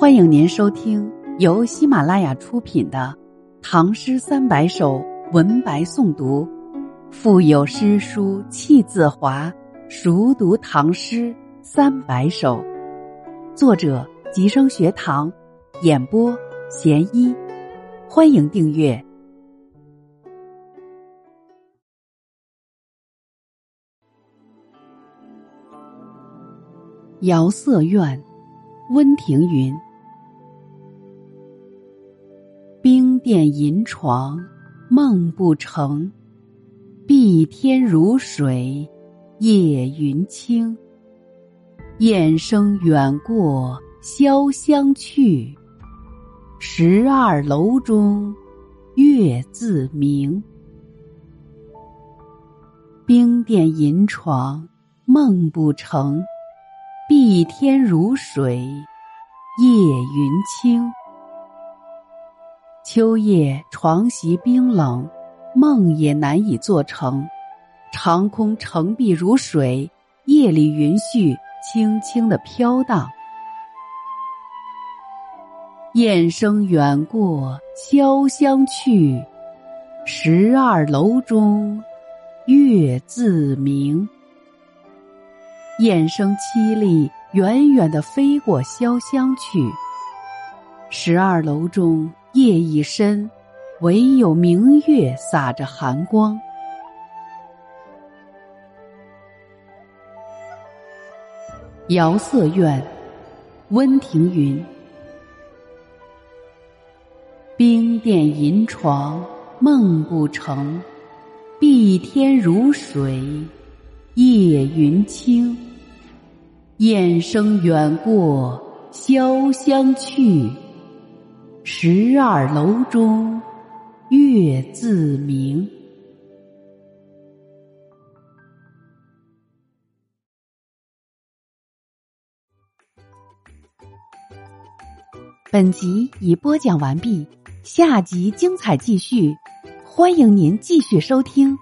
欢迎您收听由喜马拉雅出品的《唐诗三百首》文白诵读，腹有诗书气自华，熟读唐诗三百首。作者：吉生学堂，演播：贤一。欢迎订阅《遥色院》。温庭筠：冰殿银床梦不成，碧天如水夜云清。雁声远过潇湘去，十二楼中月自明。冰殿银床梦不成。碧天如水，夜云清。秋夜床席冰冷，梦也难以做成。长空澄碧如水，夜里云絮轻轻的飘荡。雁声远过潇湘去，十二楼中月自明。雁声凄厉，远远的飞过潇湘去。十二楼中夜已深，唯有明月洒着寒光。《遥色院》温庭筠：冰殿银床梦不成，碧天如水夜云清。雁声远过潇湘去，十二楼中月自明。本集已播讲完毕，下集精彩继续，欢迎您继续收听。